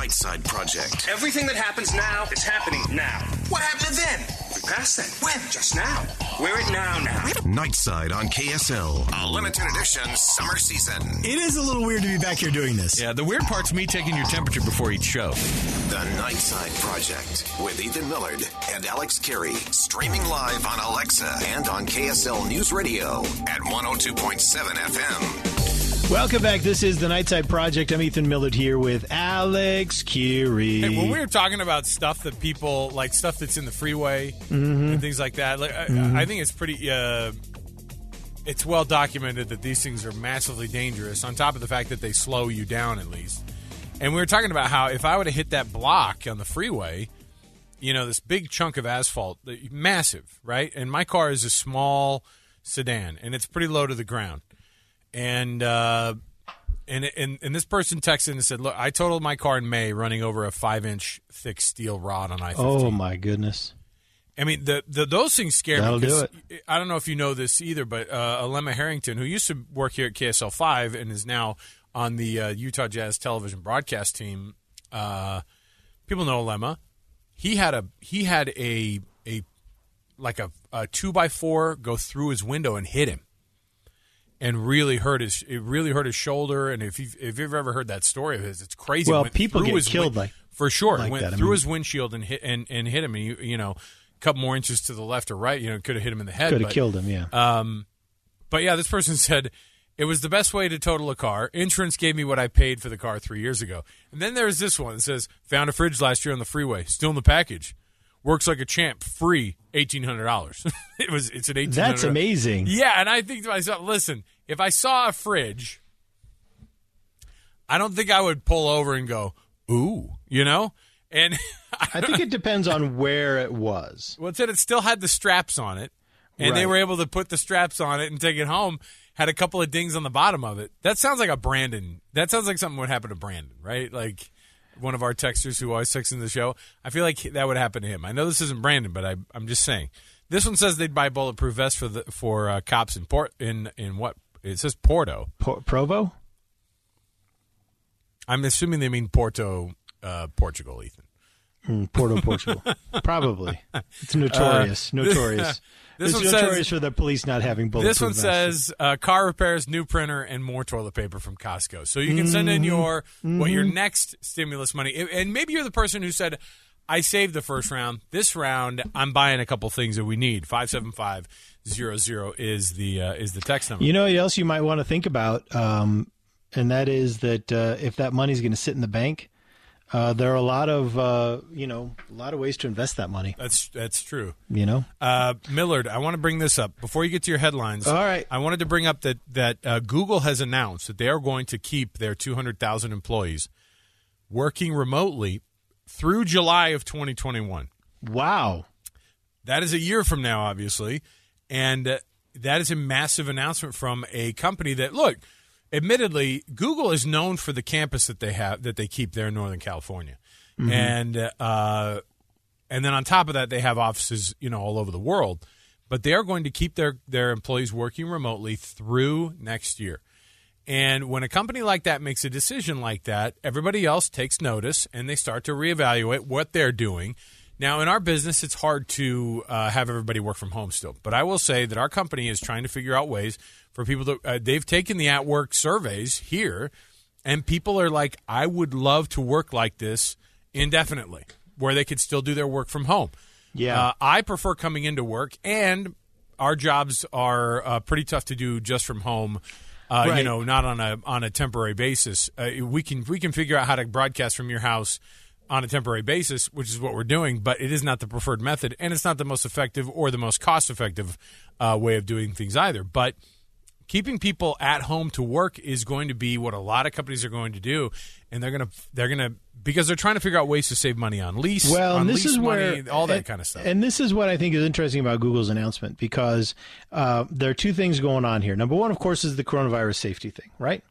Nightside Project. Everything that happens now is happening now. What happened to then? We passed that. When? Just now. We're it now now. Nightside on KSL. A limited edition summer season. It is a little weird to be back here doing this. Yeah, the weird part's me taking your temperature before each show. The Nightside Project with Ethan Millard and Alex Kirry. Streaming live on Alexa and on KSL News Radio at 102.7 FM. Welcome back. This is the Nightside Project. I'm Ethan Millard here with Alex Kirry. Hey, when we were talking about stuff that people like, stuff that's in the freeway and things like that, like, I, I think it's pretty. Uh, it's well documented that these things are massively dangerous. On top of the fact that they slow you down, at least. And we were talking about how if I would have hit that block on the freeway, you know, this big chunk of asphalt, massive, right? And my car is a small sedan, and it's pretty low to the ground and uh, and and and this person texted and said, "Look, I totaled my car in May running over a five inch thick steel rod on I. Oh my goodness! I mean, the, the those things scare That'll me. do it. I don't know if you know this either, but uh, Alema Harrington, who used to work here at KSL five and is now on the uh, Utah Jazz television broadcast team, uh, people know Alema. He had a he had a a like a, a two by four go through his window and hit him and really hurt his it really hurt his shoulder. And if you've if you've ever heard that story of his, it's crazy. Well, people get killed win- like- for sure. like went that. I through mean- his windshield and hit and, and hit him. And you, you know, a couple more inches to the left or right, you know, could have hit him in the head. Could have killed him. Yeah. Um, but yeah, this person said it was the best way to total a car. Insurance gave me what I paid for the car three years ago. And then there's this one that says found a fridge last year on the freeway, still in the package. Works like a champ, free eighteen hundred dollars. it was it's an eighteen. That's amazing. Yeah, and I think to myself, listen, if I saw a fridge, I don't think I would pull over and go, ooh, you know? And I think it depends on where it was. well, it said it still had the straps on it, and they were able to put the straps on it and take it home. Had a couple of dings on the bottom of it. That sounds like a Brandon. That sounds like something would happen to Brandon, right? Like one of our texters who always texts in the show. I feel like that would happen to him. I know this isn't Brandon, but I, I'm just saying. This one says they'd buy bulletproof vests for the for uh, cops in port in in what it says Porto. Po- Provo? I'm assuming they mean Porto, uh, Portugal. Ethan. Mm, Porto, Portugal. Probably. It's notorious. notorious. This it's one says- notorious for the police not having bulletproof This one vests. says uh, car repairs, new printer, and more toilet paper from Costco. So you can send in your what your next stimulus money, and- and maybe you're the person who said, "I saved the first round. This round, I'm buying a couple things that we need." Five seven five zero zero is the uh, is the text number. You know what else you might want to think about, um, and that is that uh, if that money's going to sit in the bank, uh, there are a lot of uh, you know a lot of ways to invest that money. that's that's true. You know, Uh, Millard, I want to bring this up before you get to your headlines. All right. I wanted to bring up that that uh, Google has announced that they are going to keep their 200,000 employees working remotely through July of 2021. wow. That is a year from now, obviously, and uh, that is a massive announcement from a company that look. Admittedly, Google is known for the campus that they have that they keep there in Northern California, and uh, and then on top of that, they have offices you know all over the world. But they are going to keep their their employees working remotely through next year. And when a company like that makes a decision like that, everybody else takes notice and they start to reevaluate what they're doing. Now, in our business, it's hard to uh, have everybody work from home still. But I will say that our company is trying to figure out ways for people to. Uh, they've taken the at work surveys here, and people are like, I would love to work like this indefinitely, where they could still do their work from home. Yeah. Uh, I prefer coming into work, and our jobs are uh, pretty tough to do just from home. Uh, You know, not on a on a temporary basis. Uh, we can we can figure out how to broadcast from your house on a temporary basis, which is what we're doing. But it is not the preferred method, and it's not the most effective or the most cost effective uh, way of doing things either. But keeping people at home to work is going to be what a lot of companies are going to do, and they're going to they're to because they're trying to figure out ways to save money on lease, Well, on and this lease is money, where all that and- kind of stuff. And this is what I think is interesting about Google's announcement because uh, there are two things going on here. Number one, of course, is the coronavirus safety thing, right?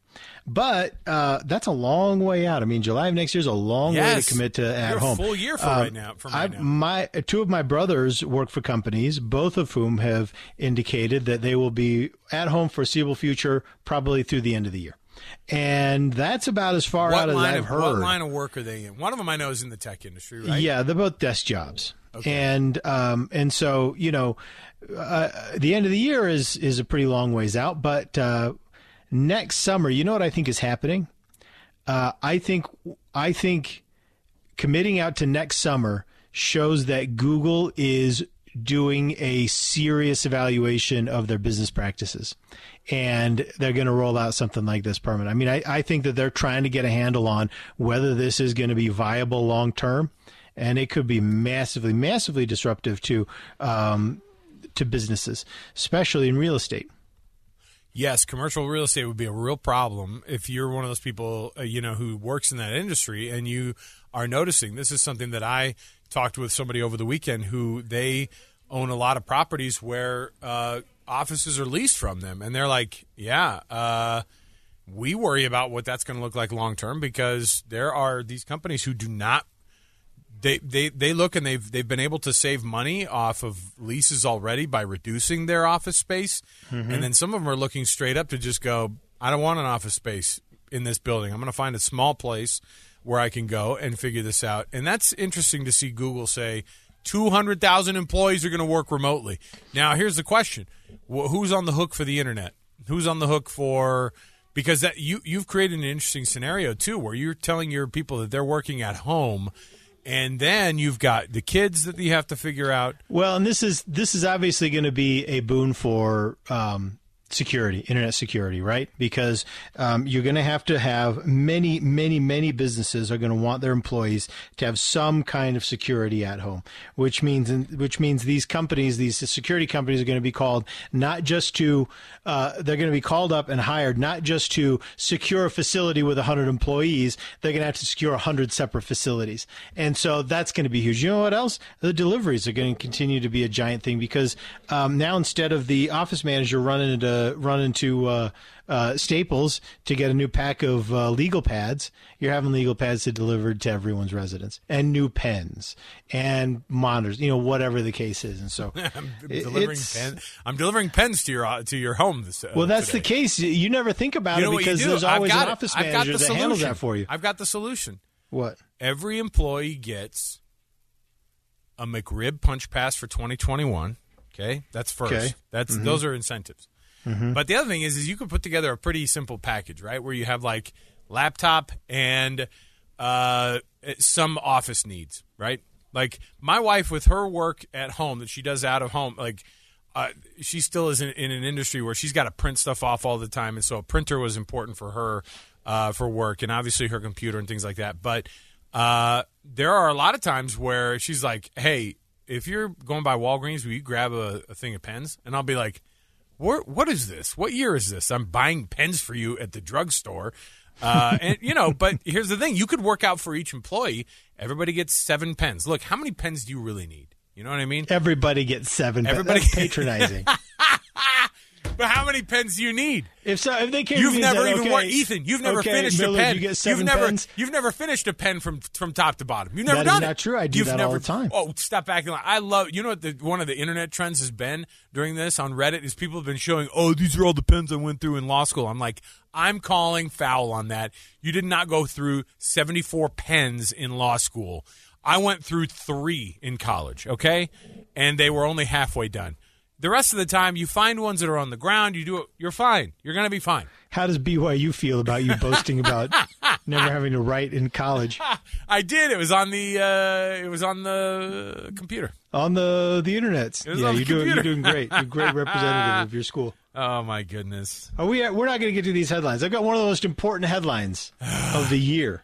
But uh, that's a long way out. I mean, July of next year is a long way to commit to at You're home. full year for Um, right now- from right I- now. My two of my brothers work for companies, both of whom have indicated that they will be at home foreseeable future, probably through the end of the year. And that's about as far what out as I've of heard. what line of work are they in? One of them I know is in the tech industry, right? Yeah, they're both desk jobs, and um, and so you know, uh, the end of the year is is a pretty long ways out. But uh, next summer, you know what I think is happening? Uh, I think I think committing out to next summer shows that Google is doing a serious evaluation of their business practices. And they're going to roll out something like this permanent. I mean, I, I think that they're trying to get a handle on whether this is going to be viable long term. And it could be massively, massively disruptive to um, to businesses, especially in real estate. Yes, commercial real estate would be a real problem if you're one of those people, uh, you know, who works in that industry and you are noticing. This is something that I talked with somebody over the weekend who they own a lot of properties where uh, offices are leased from them, and they're like, "Yeah, uh, we worry about what that's going to look like long term because there are these companies who do not they, they they look and they've they've been able to save money off of leases already by reducing their office space, Mm-hmm. and then some of them are looking straight up to just go, I don't want an office space in this building. I'm going to find a small place where I can go and figure this out, and that's interesting to see Google say. 200,000 employees are going to work remotely. Now, here's the question. Who's on the hook for the internet? Who's on the hook for because that you you've created an interesting scenario too where you're telling your people that they're working at home and then you've got the kids that you have to figure out Well, and this is this is obviously going to be a boon for um, security, internet security, right? Because um, you're going to have to have many, many, many businesses are going to want their employees to have some kind of security at home, which means which means these companies, these security companies, are going to be called not just to uh, they're going to be called up and hired not just to secure a facility with 100 employees, they're going to have to secure 100 separate facilities, and so that's going to be huge. You know what else? The deliveries are going to continue to be a giant thing because um, now instead of the office manager running into running into uh, uh, Staples to get a new pack of uh, legal pads, you're having legal pads delivered to everyone's residence and new pens and monitors, you know, whatever the case is. And so I'm delivering pen, I'm delivering pens to your uh, to your home this uh, Well, that's today. the case. You never think about You it because there's always an it. office I've got manager the that handles that for you. I've got the solution. What? Every employee gets a McRib punch pass for 2021. Okay, that's first. Okay. That's Mhm. those are incentives. Mhm. But the other thing is, is you can put together a pretty simple package, right? Where you have like laptop and uh, some office needs, right? Like my wife with her work at home that she does out of home, like uh, she still is in, in an industry where she's got to print stuff off all the time, and so a printer was important for her uh, for work, and obviously her computer and things like that. But uh, there are a lot of times where she's like, "Hey, if you're going by Walgreens, will you grab a, a thing of pens?" And I'll be like, "What? What is this? What year is this? I'm buying pens for you at the drugstore." Uh, and you know, but here's the thing: you could work out for each employee. Everybody gets seven pens. Look, how many pens do you really need? You know what I mean? Everybody gets seven. pens. Everybody- That's patronizing. But how many pens do you need? if so, if they came, You've never said, even okay, worked, Ethan. You've never okay, finished Millard, a pen. You have never, pens. you've never finished a pen from from top to bottom. You've never That is done not it. true. I do You've that never, all the time. Oh, stop acting like I love. You know what? The, one of the internet trends has been during this on Reddit is people have been showing. Oh, these are all the pens I went through in law school. I'm like, I'm calling foul on that. You did not go through 74 pens in law school. I went through three in college. Okay, and they were only halfway done. The rest of the time, you find ones that are on the ground. You do it. You're fine. You're gonna be fine. How does BYU feel about you boasting about never having to write in college I did. It was on the uh, it was on the computer. on the the internet. Yeah, the you're doing you're doing great. You're a great representative of your school. Oh my goodness. Are we? We're not going to get to these headlines. I've got one of the most important headlines of the year.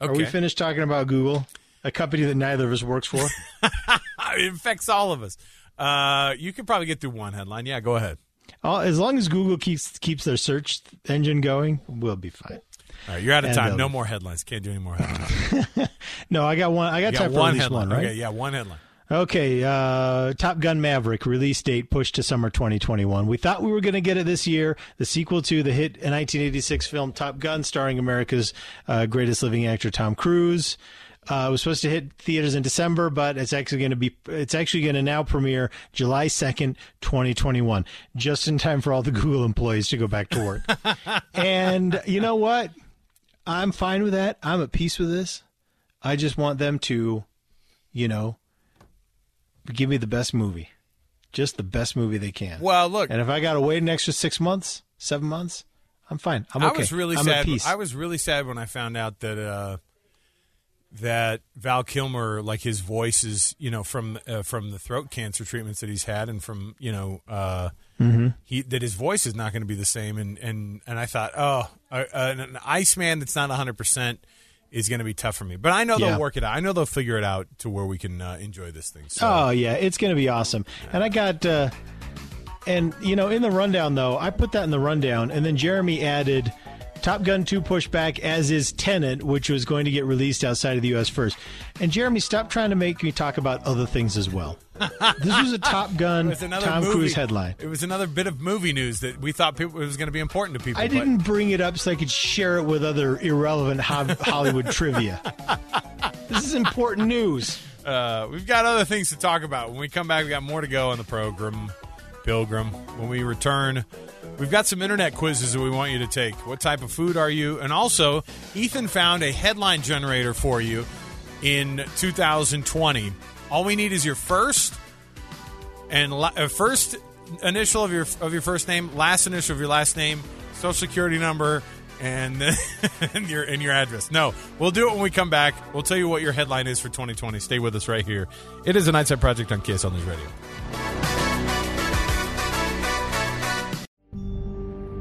Okay. Are we finished talking about Google, a company that neither of us works for? it affects all of us. Uh, you could probably get through one headline. Yeah, go ahead. Uh, as long as Google keeps keeps their search engine going, we'll be fine. All right, you're out of And, time. um, no more headlines. Can't do any more headlines. No, I got one. I got time got for one headline. one, right? Okay, yeah, one headline. Okay, uh, Top Gun Maverick release date pushed to summer 2021. We thought we were going to get it this year. The sequel to the hit 1986 film Top Gun, starring America's uh, greatest living actor Tom Cruise. Uh, it was supposed to hit theaters in December, but it's actually going to be it's actually going to now premiere July 2nd, 2021, just in time for all the Google employees to go back to work. and you know what? I'm fine with that. I'm at peace with this. I just want them to, you know, give me the best movie, just the best movie they can. Well, look, and if I got to wait an extra six months, seven months, I'm fine. I'm okay. I was really I'm sad. At peace. I was really sad when I found out that uh, that Val Kilmer, like his voice is, you know, from uh, from the throat cancer treatments that he's had, and from you know, uh, Mhm. he that his voice is not going to be the same. And and and I thought, oh, uh, an, an Iceman that's not 100 percent is going to be tough for me. But I know Yeah. they'll work it out. I know they'll figure it out to where we can uh, enjoy this thing. So. Oh yeah, it's going to be awesome. And I got, uh, and you know, in the rundown though, I put that in the rundown, and then Jeremy added Top Gun 2 pushback as is Tenet, which was going to get released outside of the U.S. first. And Jeremy, stop trying to make me talk about other things as well. this was a Top Gun Tom movie- Cruise headline. It was another bit of movie news that we thought people, it was going to be important to people. I but- didn't bring it up so I could share it with other irrelevant ho- Hollywood trivia. This is important news. Uh, we've got other things to talk about. When we come back, we got more to go on the program, Pilgrim. When we return, we've got some internet quizzes that we want you to take. What type of food are you? And also, Ethan found a headline generator for you in 2020. All we need is your first and la- uh, first initial of your of your first name, last initial of your last name, social security number, and and your and your address. No, we'll do it when we come back. We'll tell you what your headline is for 2020. Stay with us right here. It is a Nightside Project on KSL News Radio.